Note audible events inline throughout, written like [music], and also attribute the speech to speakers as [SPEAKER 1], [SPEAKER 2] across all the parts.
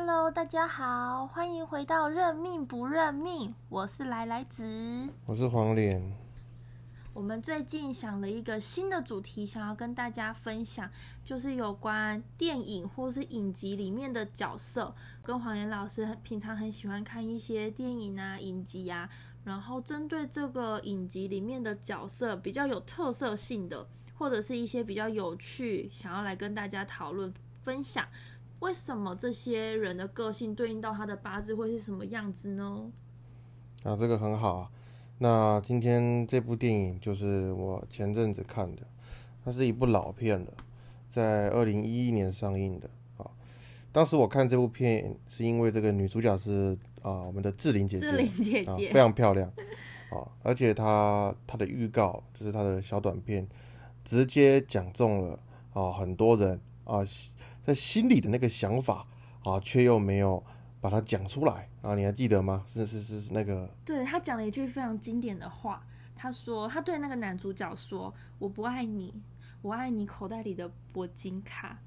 [SPEAKER 1] Hello，大家好，欢迎回到认命不认命，我是来来子。
[SPEAKER 2] 我是黄脸。
[SPEAKER 1] 我们最近想了一个新的主题，想要跟大家分享，就是有关电影或是影集里面的角色。跟黄连老师很平常很喜欢看一些电影啊、影集啊，然后针对这个影集里面的角色比较有特色性的，或者是一些比较有趣，想要来跟大家讨论分享。为什么这些人的个性对应到他的八字会是什么样子呢？
[SPEAKER 2] 啊，这个很好啊。那今天这部电影就是我前阵子看的，它是一部老片了，在二零一一年上映的啊。当时我看这部片是因为这个女主角是啊我们的志玲姐姐，
[SPEAKER 1] 志玲姐姐
[SPEAKER 2] 非常漂亮啊，而且她她的预告就是她的小短片，直接讲中了啊很多人啊。在心里的那个想法啊，却又没有把它讲出来啊，你还记得吗？是是是是那个，
[SPEAKER 1] 对他讲了一句非常经典的话，他说他对那个男主角说：“我不爱你，我爱你口袋里的铂金卡。”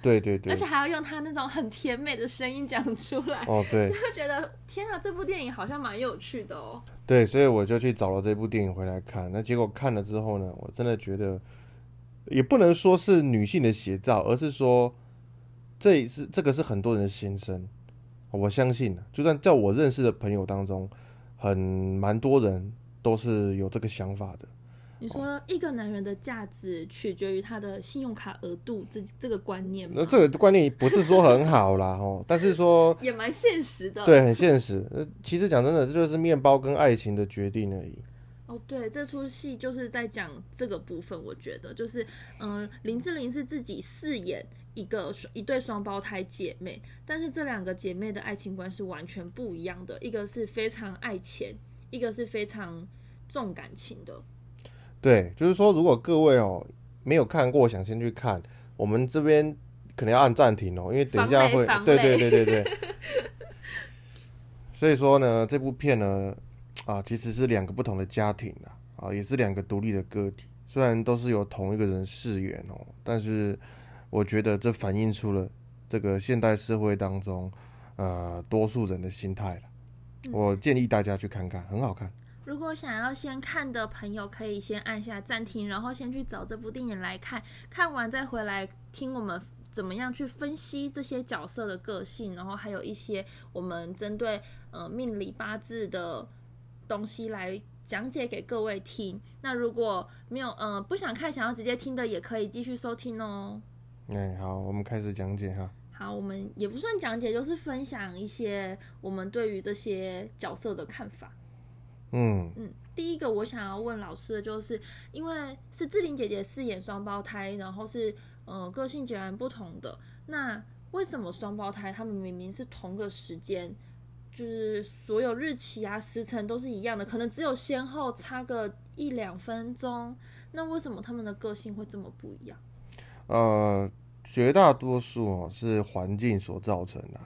[SPEAKER 2] 对对对，
[SPEAKER 1] 而且还要用他那种很甜美的声音讲出来
[SPEAKER 2] 哦，对，
[SPEAKER 1] 就会觉得天啊，这部电影好像蛮有趣的哦。
[SPEAKER 2] 对，所以我就去找了这部电影回来看，那结果看了之后呢，我真的觉得也不能说是女性的写照，而是说。这也是这个是很多人的心声，我相信就算在我认识的朋友当中，很蛮多人都是有这个想法的。
[SPEAKER 1] 你说一个男人的价值取决于他的信用卡额度，这这个观念，
[SPEAKER 2] 那这个观念不是说很好啦，[laughs] 哦，但是说
[SPEAKER 1] 也蛮现实的，
[SPEAKER 2] 对，很现实。其实讲真的，这就是面包跟爱情的决定而已。
[SPEAKER 1] 哦，对，这出戏就是在讲这个部分，我觉得就是，嗯，林志玲是自己饰演。一个一对双胞胎姐妹，但是这两个姐妹的爱情观是完全不一样的，一个是非常爱钱，一个是非常重感情的。
[SPEAKER 2] 对，就是说，如果各位哦没有看过，想先去看，我们这边可能要按暂停哦，因为等一下会，对对对对对。[laughs] 所以说呢，这部片呢，啊，其实是两个不同的家庭啊，啊，也是两个独立的个体，虽然都是由同一个人饰演哦，但是。我觉得这反映出了这个现代社会当中，呃，多数人的心态了。我建议大家去看看，很好看。
[SPEAKER 1] 如果想要先看的朋友，可以先按下暂停，然后先去找这部电影来看，看完再回来听我们怎么样去分析这些角色的个性，然后还有一些我们针对呃命理八字的东西来讲解给各位听。那如果没有呃不想看，想要直接听的，也可以继续收听哦。
[SPEAKER 2] 哎，好，我们开始讲解哈。
[SPEAKER 1] 好，我们也不算讲解，就是分享一些我们对于这些角色的看法。
[SPEAKER 2] 嗯
[SPEAKER 1] 嗯，第一个我想要问老师的就是，因为是志玲姐姐饰演双胞胎，然后是呃个性截然不同的，那为什么双胞胎他们明明是同个时间，就是所有日期啊时辰都是一样的，可能只有先后差个一两分钟，那为什么他们的个性会这么不一样？
[SPEAKER 2] 呃，绝大多数哦是环境所造成的，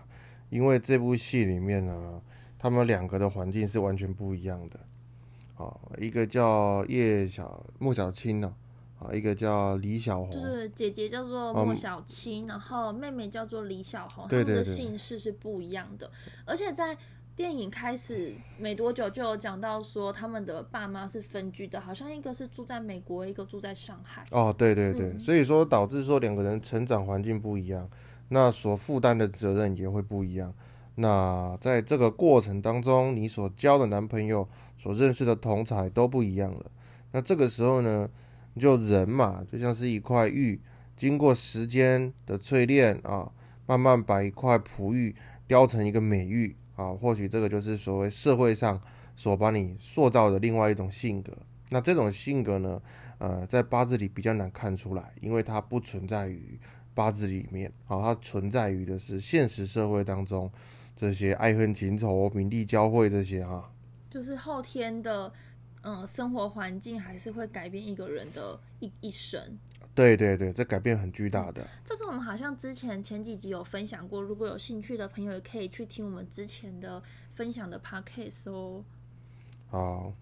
[SPEAKER 2] 因为这部戏里面呢，他们两个的环境是完全不一样的。啊，一个叫叶小莫小青呢，啊，一个叫李小红，
[SPEAKER 1] 就是姐姐叫做莫小青，然后妹妹叫做李小红，他们的姓氏是不一样的，而且在。电影开始没多久，就有讲到说他们的爸妈是分居的，好像一个是住在美国，一个住在上海。
[SPEAKER 2] 哦，对对对，所以说导致说两个人成长环境不一样，那所负担的责任也会不一样。那在这个过程当中，你所交的男朋友、所认识的同才都不一样了。那这个时候呢，就人嘛，就像是一块玉，经过时间的淬炼啊，慢慢把一块璞玉雕成一个美玉。啊，或许这个就是所谓社会上所把你塑造的另外一种性格。那这种性格呢，呃，在八字里比较难看出来，因为它不存在于八字里面。好，它存在于的是现实社会当中这些爱恨情仇、名利交汇这些哈。
[SPEAKER 1] 就是后天的，嗯，生活环境还是会改变一个人的一一生。
[SPEAKER 2] 对对对，这改变很巨大的。
[SPEAKER 1] 这个我们好像之前前几集有分享过，如果有兴趣的朋友也可以去听我们之前的分享的 podcast 哦。
[SPEAKER 2] 好。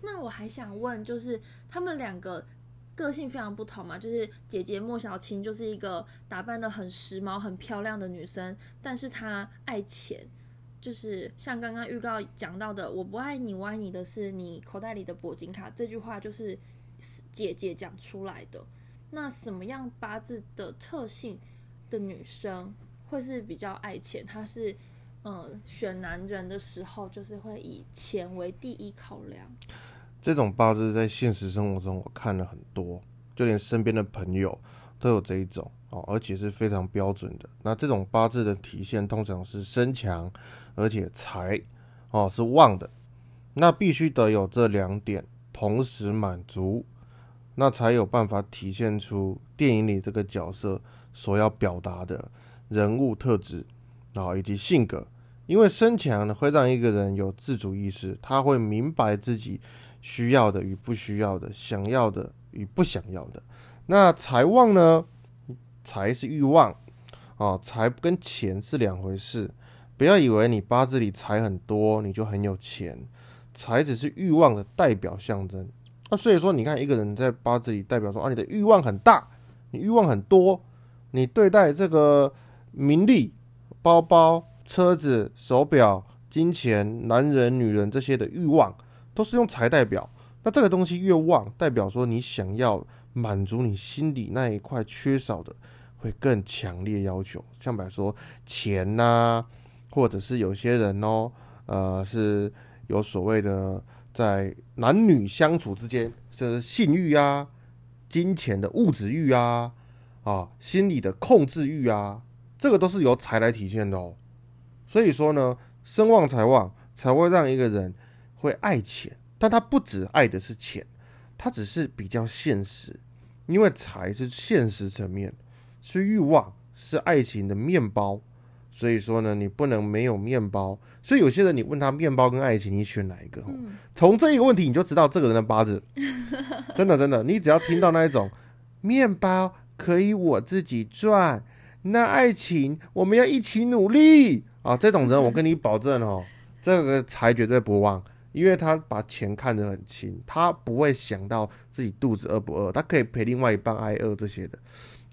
[SPEAKER 1] 那我还想问，就是他们两个个性非常不同嘛，就是姐姐莫小青就是一个打扮的很时髦、很漂亮的女生，但是她爱钱，就是像刚刚预告讲到的，“我不爱你，我爱你的是你口袋里的铂金卡”这句话，就是姐姐讲出来的。那什么样八字的特性的女生会是比较爱钱？她是嗯，选男人的时候就是会以钱为第一考量。
[SPEAKER 2] 这种八字在现实生活中我看了很多，就连身边的朋友都有这一种哦，而且是非常标准的。那这种八字的体现通常是身强，而且财哦是旺的，那必须得有这两点同时满足。那才有办法体现出电影里这个角色所要表达的人物特质啊，以及性格。因为身强呢，会让一个人有自主意识，他会明白自己需要的与不需要的，想要的与不想要的。那财旺呢？财是欲望啊，财跟钱是两回事。不要以为你八字里财很多，你就很有钱。财只是欲望的代表象征。那所以说，你看一个人在八字里代表说啊，你的欲望很大，你欲望很多，你对待这个名利、包包、车子、手表、金钱、男人、女人这些的欲望，都是用财代表。那这个东西越旺，代表说你想要满足你心里那一块缺少的，会更强烈要求。像比如说钱呐，或者是有些人哦，呃，是有所谓的。在男女相处之间，是性欲啊、金钱的物质欲啊、啊心理的控制欲啊，这个都是由财来体现的哦。所以说呢，声旺财旺才会让一个人会爱钱，但他不只爱的是钱，他只是比较现实，因为财是现实层面，是欲望，是爱情的面包。所以说呢，你不能没有面包。所以有些人，你问他面包跟爱情，你选哪一个？从这一个问题，你就知道这个人的八字。[laughs] 真的，真的，你只要听到那一种面包可以我自己赚，那爱情我们要一起努力啊！这种人，我跟你保证哦，[laughs] 这个财绝对不旺，因为他把钱看得很轻，他不会想到自己肚子饿不饿，他可以陪另外一半挨饿这些的。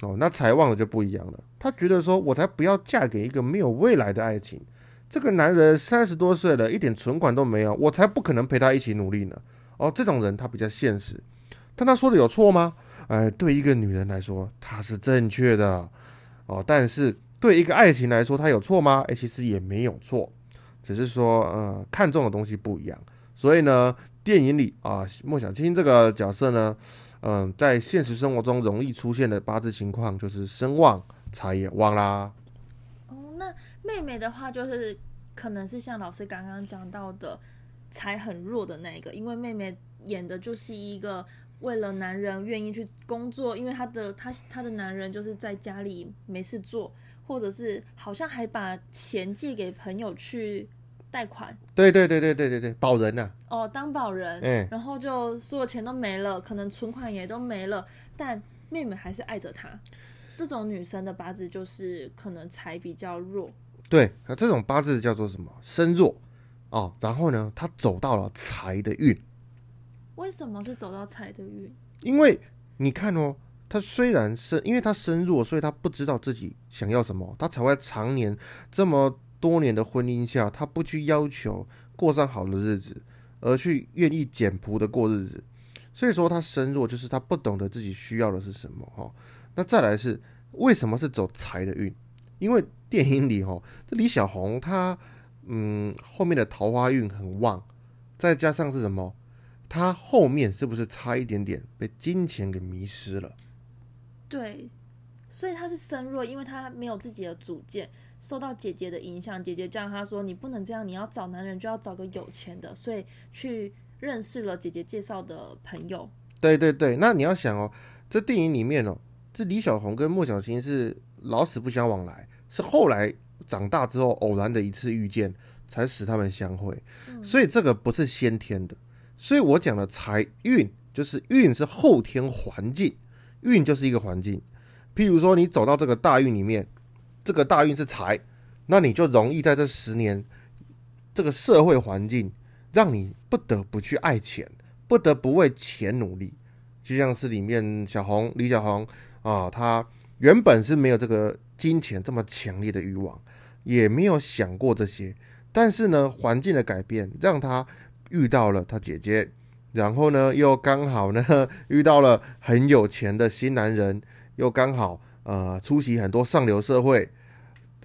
[SPEAKER 2] 哦，那财旺的就不一样了。他觉得说，我才不要嫁给一个没有未来的爱情。这个男人三十多岁了，一点存款都没有，我才不可能陪他一起努力呢。哦，这种人他比较现实，但他说的有错吗？哎，对一个女人来说，他是正确的。哦，但是对一个爱情来说，他有错吗？哎，其实也没有错，只是说，呃，看中的东西不一样。所以呢，电影里啊，莫小青这个角色呢。嗯，在现实生活中容易出现的八字情况就是身旺财也旺啦。
[SPEAKER 1] 哦，那妹妹的话就是可能是像老师刚刚讲到的财很弱的那个，因为妹妹演的就是一个为了男人愿意去工作，因为她的她她的男人就是在家里没事做，或者是好像还把钱借给朋友去。贷款，
[SPEAKER 2] 对对对对对对对，保人呐。
[SPEAKER 1] 哦，当保人，嗯，然后就所有钱都没了，可能存款也都没了，但妹妹还是爱着他。这种女生的八字就是可能财比较弱。
[SPEAKER 2] 对，那这种八字叫做什么？身弱哦。然后呢，她走到了财的运。
[SPEAKER 1] 为什么是走到财的运？
[SPEAKER 2] 因为你看哦，她虽然身，因为她身弱，所以她不知道自己想要什么，她才会常年这么。多年的婚姻下，他不去要求过上好的日子，而去愿意简朴的过日子，所以说他身弱，就是他不懂得自己需要的是什么哈。那再来是为什么是走财的运？因为电影里哈，这李小红她嗯后面的桃花运很旺，再加上是什么？她后面是不是差一点点被金钱给迷失了？
[SPEAKER 1] 对。所以他是身弱，因为他没有自己的主见，受到姐姐的影响。姐姐叫他说：“你不能这样，你要找男人就要找个有钱的。”所以去认识了姐姐介绍的朋友。
[SPEAKER 2] 对对对，那你要想哦，这电影里面哦，这李小红跟莫小青是老死不相往来，是后来长大之后偶然的一次遇见，才使他们相会。所以这个不是先天的。所以我讲的财运，就是运是后天环境，运就是一个环境。譬如说，你走到这个大运里面，这个大运是财，那你就容易在这十年，这个社会环境让你不得不去爱钱，不得不为钱努力。就像是里面小红李小红啊，她原本是没有这个金钱这么强烈的欲望，也没有想过这些，但是呢，环境的改变让她遇到了她姐姐，然后呢，又刚好呢 [laughs] 遇到了很有钱的新男人，又刚好呃出席很多上流社会，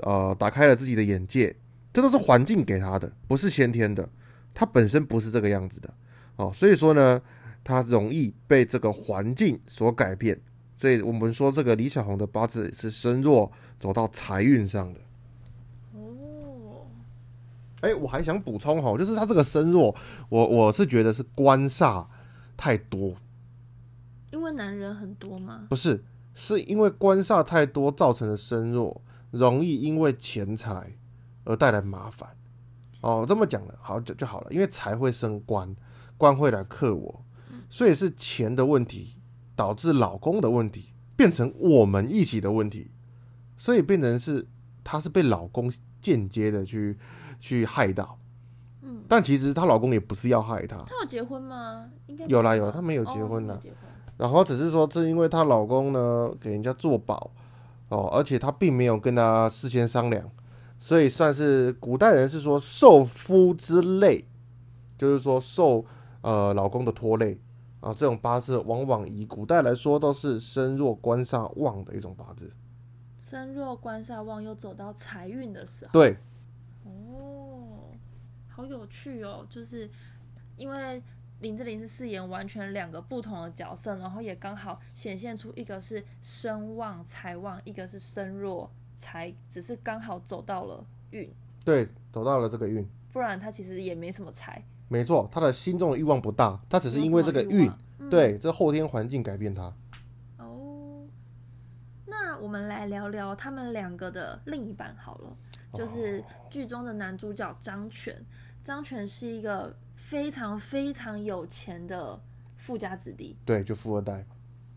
[SPEAKER 2] 呃，打开了自己的眼界，这都是环境给他的，不是先天的，他本身不是这个样子的哦，所以说呢。他容易被这个环境所改变，所以我们说这个李小红的八字是身弱走到财运上的。哦，哎，我还想补充哈，就是他这个身弱，我我是觉得是官煞太多，
[SPEAKER 1] 因为男人很多吗？
[SPEAKER 2] 不是，是因为官煞太多造成的身弱，容易因为钱财而带来麻烦。哦，这么讲了，好就就好了，因为财会升官，官会来克我。所以是钱的问题导致老公的问题变成我们一起的问题，所以变成是她是被老公间接的去去害到，嗯，但其实她老公也不是要害她。
[SPEAKER 1] 她有结婚吗？应该
[SPEAKER 2] 有啦有，她没有结婚啦。然后只是说是因为她老公呢给人家做保哦，而且她并没有跟她事先商量，所以算是古代人是说受夫之累，就是说受呃老公的拖累。啊，这种八字往往以古代来说都是身弱官煞旺的一种八字。
[SPEAKER 1] 身弱官煞旺又走到财运的时候。
[SPEAKER 2] 对。
[SPEAKER 1] 哦，好有趣哦！就是因为林志玲是饰演完全两个不同的角色，然后也刚好显现出一个是身旺财旺，一个是身弱财，只是刚好走到了运。
[SPEAKER 2] 对，走到了这个运。
[SPEAKER 1] 不然他其实也没什么财。
[SPEAKER 2] 没错，他的心中的欲望不大，他只是因为这个运，对，这后天环境改变他。
[SPEAKER 1] 哦，那我们来聊聊他们两个的另一半好了，就是剧中的男主角张全。张全是一个非常非常有钱的富家子弟，
[SPEAKER 2] 对，就富二代。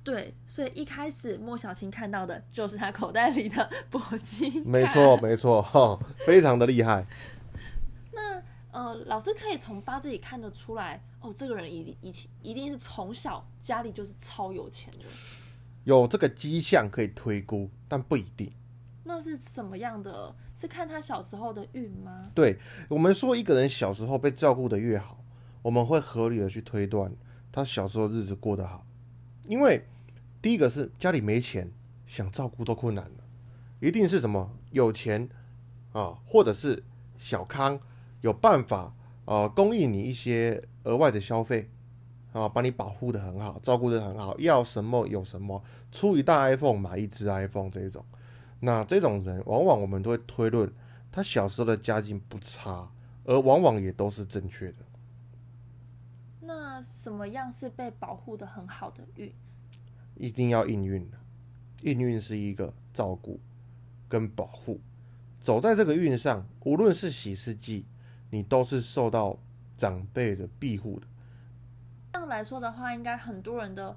[SPEAKER 1] 对，所以一开始莫小青看到的就是他口袋里的 [laughs] 铂金。
[SPEAKER 2] 没错，没错，哈，[laughs] 非常的厉害。[laughs]
[SPEAKER 1] 呃，老师可以从八字里看得出来，哦，这个人一一一定是从小家里就是超有钱的，
[SPEAKER 2] 有这个迹象可以推估，但不一定。
[SPEAKER 1] 那是什么样的？是看他小时候的运吗？
[SPEAKER 2] 对我们说，一个人小时候被照顾的越好，我们会合理的去推断他小时候日子过得好，因为第一个是家里没钱，想照顾都困难了，一定是什么有钱啊，或者是小康。有办法呃供应你一些额外的消费啊，把你保护的很好，照顾的很好，要什么有什么，出一大 iPhone 买一只 iPhone 这种，那这种人往往我们都会推论他小时候的家境不差，而往往也都是正确的。
[SPEAKER 1] 那什么样是被保护的很好的运？
[SPEAKER 2] 一定要应运的，应运是一个照顾跟保护，走在这个运上，无论是喜是忌。你都是受到长辈的庇护的。
[SPEAKER 1] 这样来说的话，应该很多人的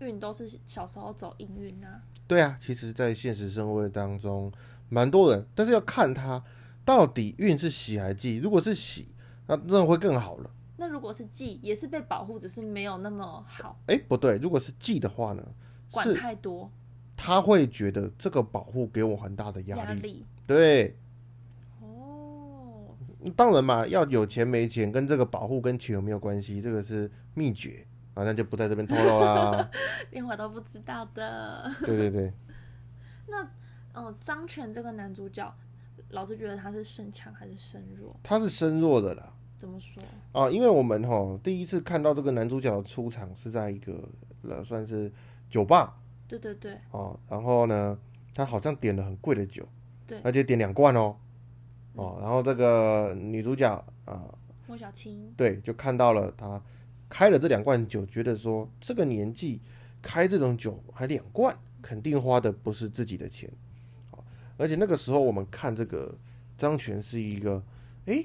[SPEAKER 1] 运都是小时候走阴运啊。
[SPEAKER 2] 对啊，其实，在现实生活当中，蛮多人，但是要看他到底运是喜还是忌。如果是喜，那那会更好了。
[SPEAKER 1] 那如果是忌，也是被保护，只是没有那么好。
[SPEAKER 2] 哎，不对，如果是忌的话呢？
[SPEAKER 1] 管太多，
[SPEAKER 2] 他会觉得这个保护给我很大的压力。对。当然嘛，要有钱没钱跟这个保护跟钱有没有关系？这个是秘诀啊，那就不在这边透露啦。[laughs]
[SPEAKER 1] 连我都不知道的。
[SPEAKER 2] 对对对。[laughs]
[SPEAKER 1] 那呃，张全这个男主角，老师觉得他是身强还是身弱？
[SPEAKER 2] 他是身弱的啦。
[SPEAKER 1] 怎么说？
[SPEAKER 2] 啊，因为我们哈第一次看到这个男主角的出场是在一个呃算是酒吧。
[SPEAKER 1] 对对对。
[SPEAKER 2] 哦，然后呢，他好像点了很贵的酒。
[SPEAKER 1] 对。
[SPEAKER 2] 而且点两罐哦。哦，然后这个女主角啊，
[SPEAKER 1] 莫小青，
[SPEAKER 2] 对，就看到了他开了这两罐酒，觉得说这个年纪开这种酒还两罐，肯定花的不是自己的钱，而且那个时候我们看这个张全是一个，哎，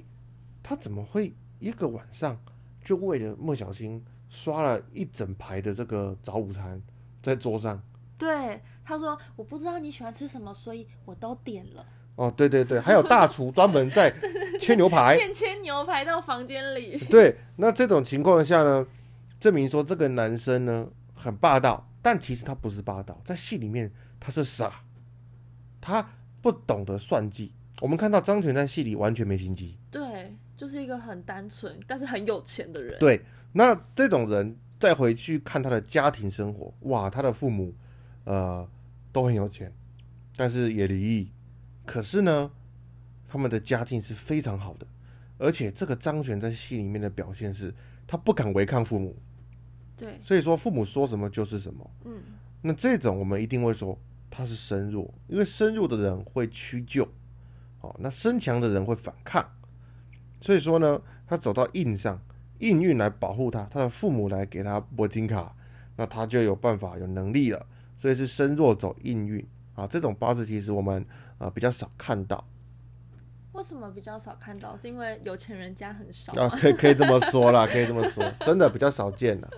[SPEAKER 2] 他怎么会一个晚上就为了莫小青刷了一整排的这个早午餐在桌上？
[SPEAKER 1] 对，他说我不知道你喜欢吃什么，所以我都点了。
[SPEAKER 2] 哦，对对对，还有大厨专门在 [laughs] 切牛排，
[SPEAKER 1] 现切牛排到房间里。
[SPEAKER 2] 对，那这种情况下呢，证明说这个男生呢，很霸道，但其实他不是霸道，在戏里面他是傻，他不懂得算计。我们看到张全在戏里完全没心机，
[SPEAKER 1] 对，就是一个很单纯但是很有钱的人。
[SPEAKER 2] 对，那这种人再回去看他的家庭生活，哇，他的父母呃都很有钱，但是也离异，可是呢，他们的家境是非常好的，而且这个张悬在戏里面的表现是，他不敢违抗父母，
[SPEAKER 1] 对，
[SPEAKER 2] 所以说父母说什么就是什么。
[SPEAKER 1] 嗯，
[SPEAKER 2] 那这种我们一定会说他是身弱，因为身弱的人会屈就，哦，那身强的人会反抗，所以说呢，他走到印上，印运来保护他，他的父母来给他铂金卡，那他就有办法有能力了，所以是身弱走印运啊，这种八字其实我们啊、呃比较少看到
[SPEAKER 1] 为什么比较少看到？是因为有钱人家很少
[SPEAKER 2] 啊，可以可以这么说啦，可以这么说，真的比较少见了。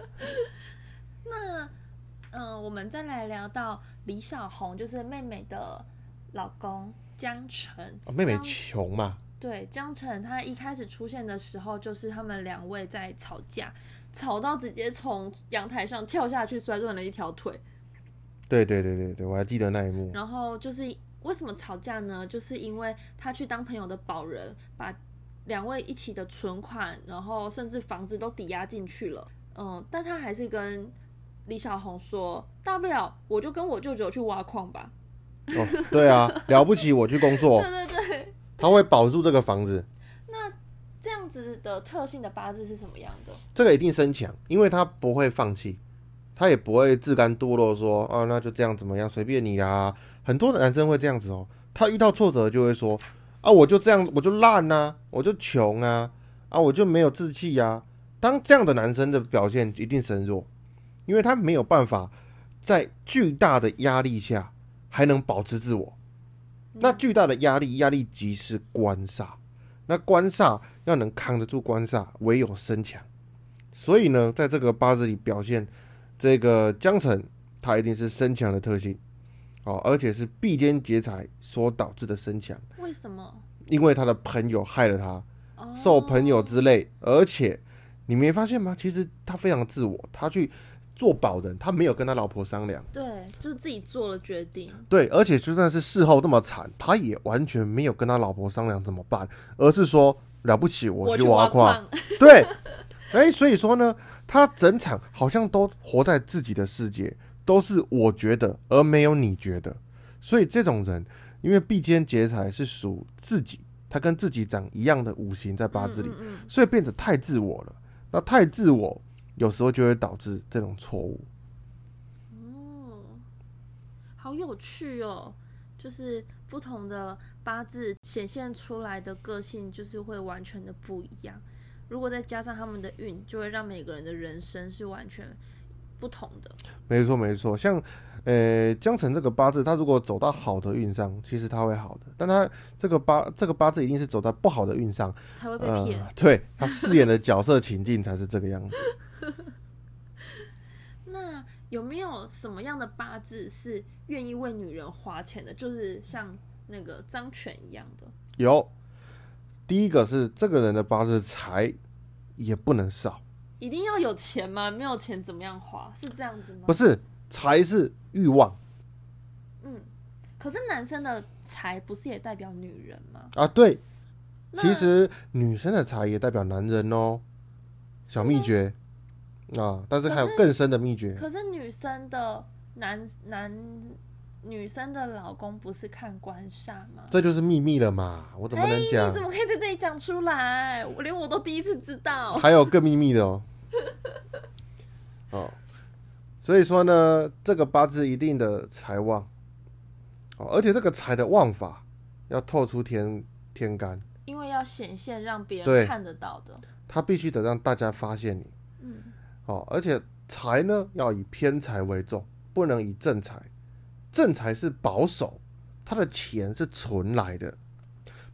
[SPEAKER 2] [laughs]
[SPEAKER 1] 那，嗯、我们再来聊到李小红，就是妹妹的老公江晨。
[SPEAKER 2] 啊妹妹穷嘛，
[SPEAKER 1] 对江晨，他一开始出现的时候，就是他们两位在吵架，吵到直接从阳台上跳下去，摔断了一条腿。
[SPEAKER 2] 对对对对对，我还记得那一幕。
[SPEAKER 1] 然后就是为什么吵架呢？就是因为他去当朋友的保人，把两位一起的存款，然后甚至房子都抵押进去了。嗯，但他还是跟李小红说，大不了我就跟我舅舅去挖矿吧。
[SPEAKER 2] 哦，对啊，了不起，我去工作，[laughs]
[SPEAKER 1] 对对对，
[SPEAKER 2] 他会保住这个房子。
[SPEAKER 1] 那这样子的特性的八字是什么样的？
[SPEAKER 2] 这个一定生强，因为他不会放弃，他也不会自甘堕落说啊，那就这样怎么样，随便你啦。很多的男生会这样子哦，他遇到挫折就会说啊，我就这样，我就烂呐、我就穷啊，啊，我就没有志气呀、当这样的男生的表现一定身弱，因为他没有办法在巨大的压力下还能保持自我。那巨大的压力，压力即是官煞。那官煞要能扛得住官煞，唯有身强。所以呢，在这个八字里表现这个江城，他一定是身强的特性哦，而且是必坚劫财所导致的身强，
[SPEAKER 1] 为什么？
[SPEAKER 2] 因为他的朋友害了他，
[SPEAKER 1] 哦，
[SPEAKER 2] 受朋友之累，而且你没发现吗？其实他非常自我，他去做保人，他没有跟他老婆商量。
[SPEAKER 1] 对，就是自己做了决定。
[SPEAKER 2] 对，而且就算是事后这么惨，他也完全没有跟他老婆商量怎么办，而是说了不起，我去
[SPEAKER 1] 去
[SPEAKER 2] 挖矿。
[SPEAKER 1] 矿，
[SPEAKER 2] 对，哎，所以说呢，他整场好像都活在自己的世界，都是我觉得，而没有你觉得。所以这种人，因为臂坚劫财是属自己，他跟自己长一样的五行在八字里，
[SPEAKER 1] 嗯嗯
[SPEAKER 2] 所以变得太自我了。那太自我，有时候就会导致这种错误。
[SPEAKER 1] 嗯哦，好有趣哦！就是不同的八字显现出来的个性，就是会完全的不一样。如果再加上他们的运，就会让每个人的人生是完全不同的。
[SPEAKER 2] 没错，没错。像呃江辰这个八字，他如果走到好的运上，其实他会好的。但他这个八这个八字一定是走到不好的运上，
[SPEAKER 1] 才会被骗。
[SPEAKER 2] 呃，对他饰演的角色情境才是这个样子。[laughs]
[SPEAKER 1] 那有没有什么样的八字是愿意为女人花钱的？就是像那个张权一样的。
[SPEAKER 2] 有，第一个是这个人的八字财也不能少，
[SPEAKER 1] 一定要有钱吗？没有钱怎么样花？是这样子吗？
[SPEAKER 2] 不是财是欲望
[SPEAKER 1] 嗯，可是男生的财不是也代表女人吗？
[SPEAKER 2] 啊。对，其实女生的财也代表男人哦，小秘诀啊。但是还有更深的秘诀，
[SPEAKER 1] 可是女生的男男女生的老公不是看官煞吗？
[SPEAKER 2] 这就是秘密了嘛，我怎么能
[SPEAKER 1] 哎
[SPEAKER 2] 讲
[SPEAKER 1] 你？怎么可以在这里讲出来？我连我都第一次知道。
[SPEAKER 2] 还有更秘密的哦。哦，所以说呢，这个八字一定的财旺，哦，而且这个财的旺法要透出天天干，
[SPEAKER 1] 因为要显现让别
[SPEAKER 2] 对
[SPEAKER 1] 人看得到的。
[SPEAKER 2] 他必须得让大家发现你，
[SPEAKER 1] 嗯，
[SPEAKER 2] 哦，而且财呢要以偏财为重，不能以正财，正财是保守，他的钱是存来的，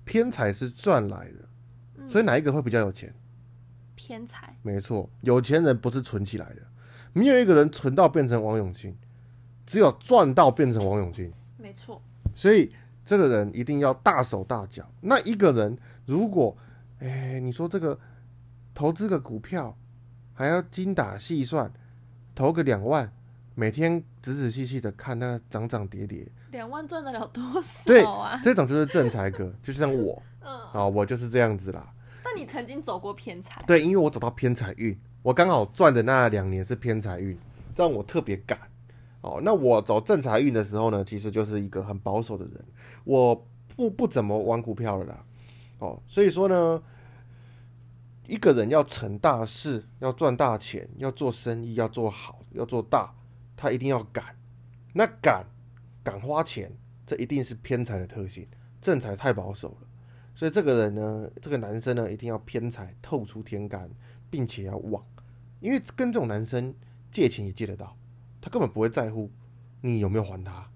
[SPEAKER 2] 偏财是赚来的，
[SPEAKER 1] 嗯
[SPEAKER 2] 所以哪一个会比较有钱？
[SPEAKER 1] 偏财。
[SPEAKER 2] 没错，有钱人不是存起来的，没有一个人存到变成王永庆，只有赚到变成王永庆。
[SPEAKER 1] 没错。
[SPEAKER 2] 所以这个人一定要大手大脚。那一个人如果，哎，你说这个投资个股票还要精打细算，投个两万，每天仔仔细细的看那涨涨跌跌，
[SPEAKER 1] 两万赚得了多
[SPEAKER 2] 对
[SPEAKER 1] 少啊？
[SPEAKER 2] 这种就是正财格，[laughs] 就像我
[SPEAKER 1] 嗯，
[SPEAKER 2] 啊，我就是这样子啦。
[SPEAKER 1] 但你曾经走过偏财，
[SPEAKER 2] 对，因为我走到偏财运，我刚好赚的那两年是偏财运，让我特别赶。哦，那我走正财运的时候呢，其实就是一个很保守的人，我不不怎么玩股票了啦。哦，所以说呢，一个人要成大事，要赚大钱，要做生意，要做好，要做大，他一定要敢。那敢敢花钱，这一定是偏财的特性，正财太保守了。所以这个人呢，这个男生呢，一定要偏财透出天干，并且要旺，因为跟这种男生借钱也借得到，他根本不会在乎你有没有还他。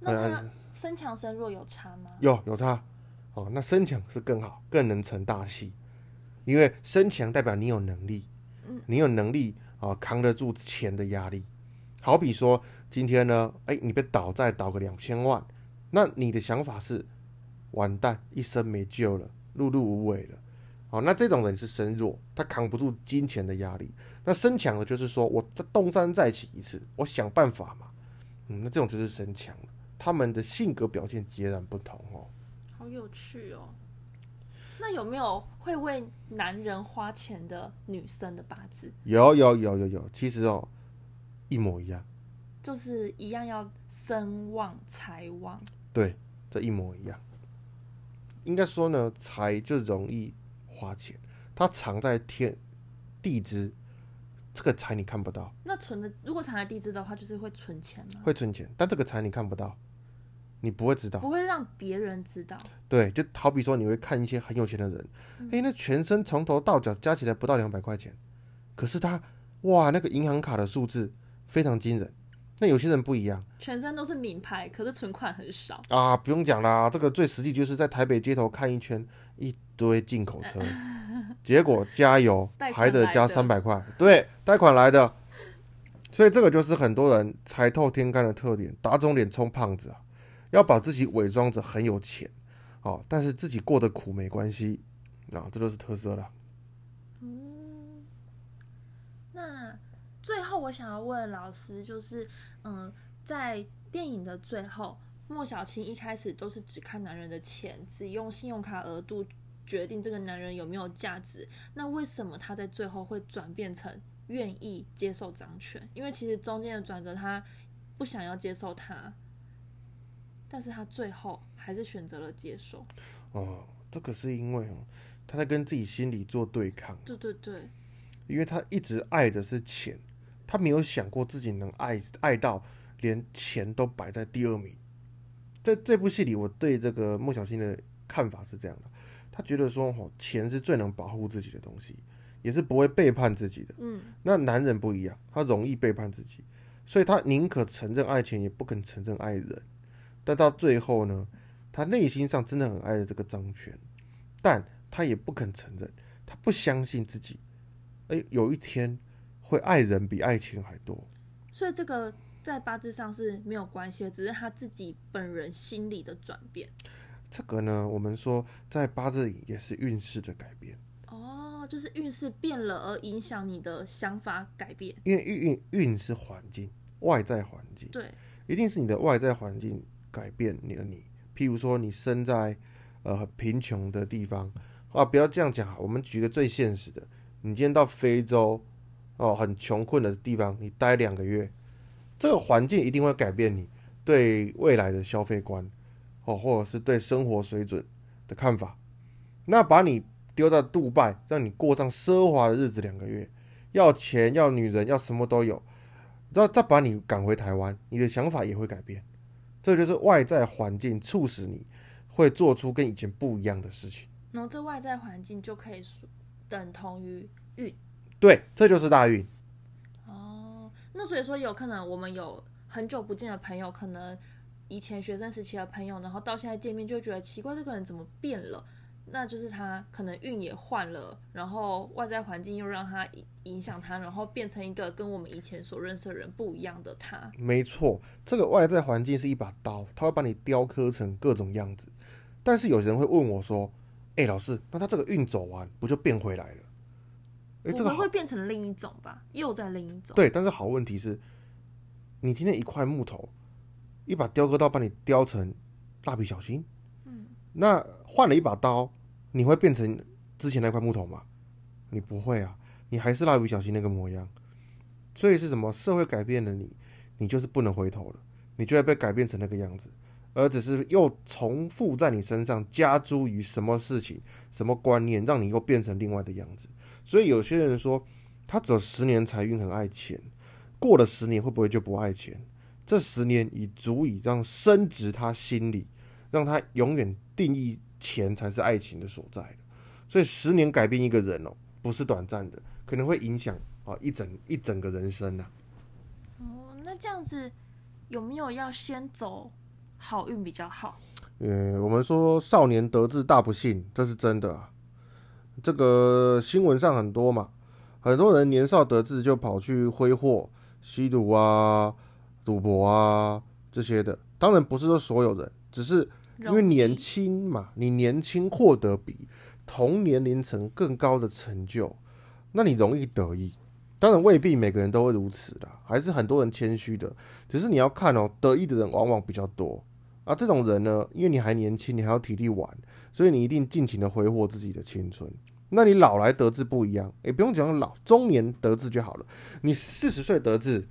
[SPEAKER 1] 那他身强身弱有差吗？
[SPEAKER 2] 有有差哦，那身强是更好，更能成大器，因为身强代表你有能力，
[SPEAKER 1] 嗯
[SPEAKER 2] 你有能力啊、扛得住钱的压力。好比说今天呢，哎，你被倒债倒个两千万，那你的想法是完蛋，一生没救了，碌碌无为了。好，那这种人是身弱，他扛不住金钱的压力。那身强的，就是说我再东山再起一次，我想办法嘛。嗯，那这种就是身强了。他们的性格表现截然不同哦。
[SPEAKER 1] 好有趣哦。那有没有会为男人花钱的女生的八字？
[SPEAKER 2] 有有有有有，其实哦，一模一样，
[SPEAKER 1] 就是一样要声望财旺，
[SPEAKER 2] 对，这一模一样。应该说呢，财就容易花钱，它藏在天地支，这个财你看不到，
[SPEAKER 1] 那存的如果藏在地支的话，就是会存钱吗？
[SPEAKER 2] 会存钱，但这个财你看不到，你不会知道。
[SPEAKER 1] 不会让别人知道。
[SPEAKER 2] 对，就好比说你会看一些很有钱的人，诶，那全身从头到脚加起来不到两百块钱，可是他哇，那个银行卡的数字非常惊人。那有些人不一样。
[SPEAKER 1] 全身都是名牌，可是存款很少。
[SPEAKER 2] 啊，不用讲啦，这个最实际就是在台北街头看一圈，一堆进口车，[laughs] 结果加油还得加三百块，对，贷款来的，所以这个就是很多人财透天干的特点，打肿脸充胖子啊，要把自己伪装着很有钱，哦，但是自己过得苦没关系，啊，这都是特色了。
[SPEAKER 1] 嗯，那最后我想要问老师，就是嗯，在电影的最后，莫小青一开始都是只看男人的钱，只用信用卡额度决定这个男人有没有价值。那为什么他在最后会转变成愿意接受掌权？因为其实中间的转折，他不想要接受他，但是他最后还是选择了接受。
[SPEAKER 2] 哦，这个是因为哦，他在跟自己心里做对抗。
[SPEAKER 1] 对对对，
[SPEAKER 2] 因为他一直爱的是钱，他没有想过自己能爱爱到连钱都摆在第二名。在这部戏里，我对这个莫小青的看法是这样的：他觉得说，哦，钱是最能保护自己的东西，也是不会背叛自己的。
[SPEAKER 1] 嗯，
[SPEAKER 2] 那男人不一样，他容易背叛自己，所以他宁可承认爱情，也不肯承认爱人。但到最后呢，他内心上真的很爱这个张权，但他也不肯承认，他不相信自己，哎，有一天会爱人比爱情还多。
[SPEAKER 1] 所以这个在八字上是没有关系的，只是他自己本人心理的转变。
[SPEAKER 2] 这个呢，我们说在八字里也是运势的改变，
[SPEAKER 1] 哦，就是运势变了而影响你的想法改变。
[SPEAKER 2] 因为运运运是环境，外在环境。
[SPEAKER 1] 对，
[SPEAKER 2] 一定是你的外在环境改变你的你。譬如说，你生在呃很贫穷的地方啊，不要这样讲哈。我们举个最现实的，你今天到非洲哦，很穷困的地方，你待两个月，这个环境一定会改变你对未来的消费观哦，或者是对生活水准的看法。那把你丢到杜拜，让你过上奢华的日子两个月，要钱要女人要什么都有。然后再把你赶回台湾，你的想法也会改变。这就是外在环境促使你会做出跟以前不一样的事情。
[SPEAKER 1] 然后这外在环境就可以属等同于运。
[SPEAKER 2] 对，这就是大运。
[SPEAKER 1] 哦，那所以说有可能我们有很久不见的朋友，可能以前学生时期的朋友，然后到现在见面就会觉得奇怪，这个人怎么变了？那就是他可能运也换了，然后外在环境又让他影影响他，然后变成一个跟我们以前所认识的人不一样的他。
[SPEAKER 2] 没错，这个外在环境是一把刀，他会把你雕刻成各种样子。但是有人会问我说：“哎、老师，那他这个运走完，不就变回来了？”哎，这个好
[SPEAKER 1] 骨灰会变成另一种吧，又在另一种。
[SPEAKER 2] 对，但是好问题是，你今天一块木头，一把雕刻刀把你雕成蜡笔小新，
[SPEAKER 1] 嗯，
[SPEAKER 2] 那换了一把刀，你会变成之前那块木头吗？你不会啊，你还是蜡笔小新那个模样。所以是什么？社会改变了你，你就是不能回头了，你就会被改变成那个样子，而只是又重复在你身上加诸于什么事情、什么观念，让你又变成另外的样子。所以有些人说，他只有十年财运很爱钱，过了十年会不会就不爱钱？这十年已足以让升值他心里，让他永远定义钱才是爱情的所在所以十年改变一个人哦，不是短暂的，可能会影响啊一整一整个人生呐、
[SPEAKER 1] 哦，那这样子有没有要先走好运比较好？
[SPEAKER 2] 呃，我们说少年得志大不幸，这是真的啊。这个新闻上很多嘛，很多人年少得志就跑去挥霍、吸毒啊、赌博啊这些的。当然不是说所有人，只是因为年轻嘛，你年轻获得比同年龄层更高的成就，那你容易得意。当然未必每个人都会如此的，还是很多人谦虚的。只是你要看哦，得意的人往往比较多啊。这种人呢，因为你还年轻，你还有体力玩，所以你一定尽情的挥霍自己的青春。那你老来得志不一样，也不用讲老，中年得志就好了。你四十岁得志，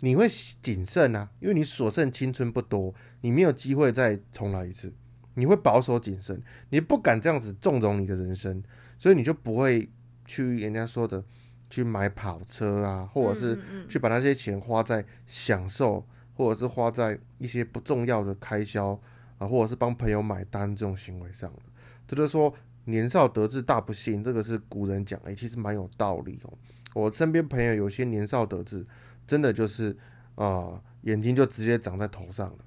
[SPEAKER 2] 你会谨慎啊，因为你所剩青春不多，你没有机会再重来一次，你会保守谨慎，你不敢这样子纵容你的人生，所以你就不会去人家说的去买跑车啊，或者是去把那些钱花在享受，或者是花在一些不重要的开销啊，或者是帮朋友买单这种行为上了。这就是说年少得志大不幸，这个是古人讲，哎、其实蛮有道理哦。我身边朋友有些年少得志，真的就是啊、呃眼睛就直接长在头上了。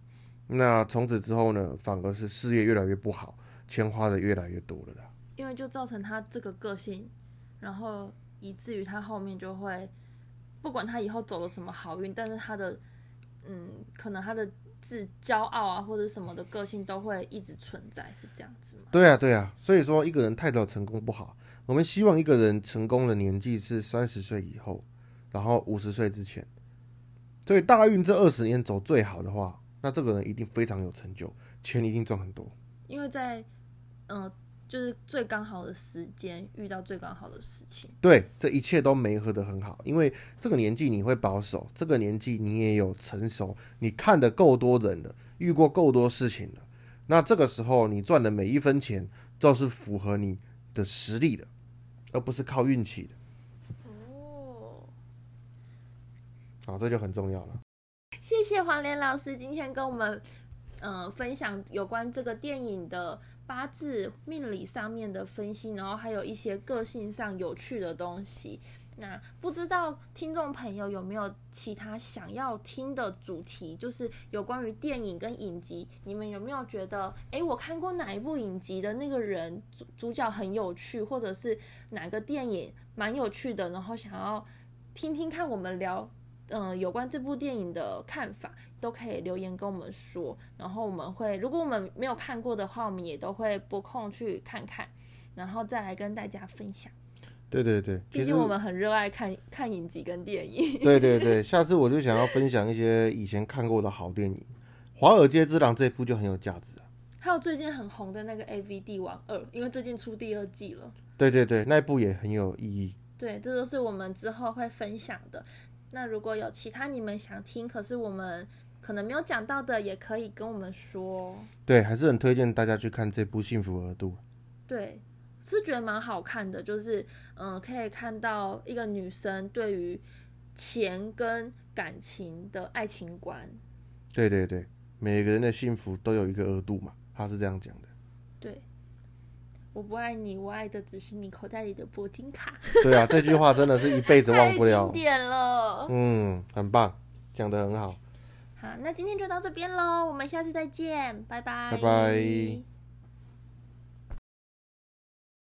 [SPEAKER 2] 那从此之后呢，反而是事业越来越不好，钱花的越来越多了啦。
[SPEAKER 1] 因为就造成他这个个性，然后以至于他后面就会，不管他以后走了什么好运，但是他的，嗯，可能他的自骄傲啊或者什么的个性都会一直存在，是这样子吗？
[SPEAKER 2] 对啊，对啊，所以说一个人太早成功不好。我们希望一个人成功的年纪是三十岁以后，然后五十岁之前。所以大运这二十年走最好的话，那这个人一定非常有成就，钱一定赚很多。
[SPEAKER 1] 因为在，嗯、就是最刚好的时间遇到最刚好的事情，
[SPEAKER 2] 对，这一切都没合得很好，因为这个年纪你会保守，这个年纪你也有成熟，你看的够多人了，遇过够多事情了，那这个时候你赚的每一分钱都是符合你的实力的，而不是靠运气的。
[SPEAKER 1] 哦，
[SPEAKER 2] 好，这就很重要了。
[SPEAKER 1] 谢谢黄连老师今天跟我们，呃，分享有关这个电影的八字命理上面的分析，然后还有一些个性上有趣的东西。那不知道听众朋友有没有其他想要听的主题，就是有关于电影跟影集，你们有没有觉得，诶，我看过哪一部影集的那个人主主角很有趣，或者是哪个电影蛮有趣的，然后想要听听看我们聊嗯、有关这部电影的看法，都可以留言跟我们说。然后我们会，如果我们没有看过的话，我们也都会拨空去看看，然后再来跟大家分享。
[SPEAKER 2] 对对对，
[SPEAKER 1] 毕竟我们很热爱看看影集跟电影。
[SPEAKER 2] 对对对，[laughs] 下次我就想要分享一些以前看过的好电影，《华尔街之狼》这一部就很有价值啊。
[SPEAKER 1] 还有最近很红的那个《A V 帝王二》，因为最近出第二季了。
[SPEAKER 2] 对对对，那一部也很有意义。
[SPEAKER 1] 对，这都是我们之后会分享的。那如果有其他你们想听，可是我们可能没有讲到的，也可以跟我们说。
[SPEAKER 2] 对，还是很推荐大家去看这部《幸福额度》。
[SPEAKER 1] 对，是觉得蛮好看的，就是嗯、可以看到一个女生对于钱跟感情的爱情观。
[SPEAKER 2] 对对对，每个人的幸福都有一个额度嘛，他是这样讲的。
[SPEAKER 1] 对，我不爱你，我爱的只是你口袋里的铂金卡，
[SPEAKER 2] 对啊，这句话真的是一辈子忘不了 [laughs]
[SPEAKER 1] 经。典了。
[SPEAKER 2] 嗯，很棒，讲的很好。
[SPEAKER 1] 好，那今天就到这边喽，我们下次再见，拜拜，
[SPEAKER 2] 拜拜。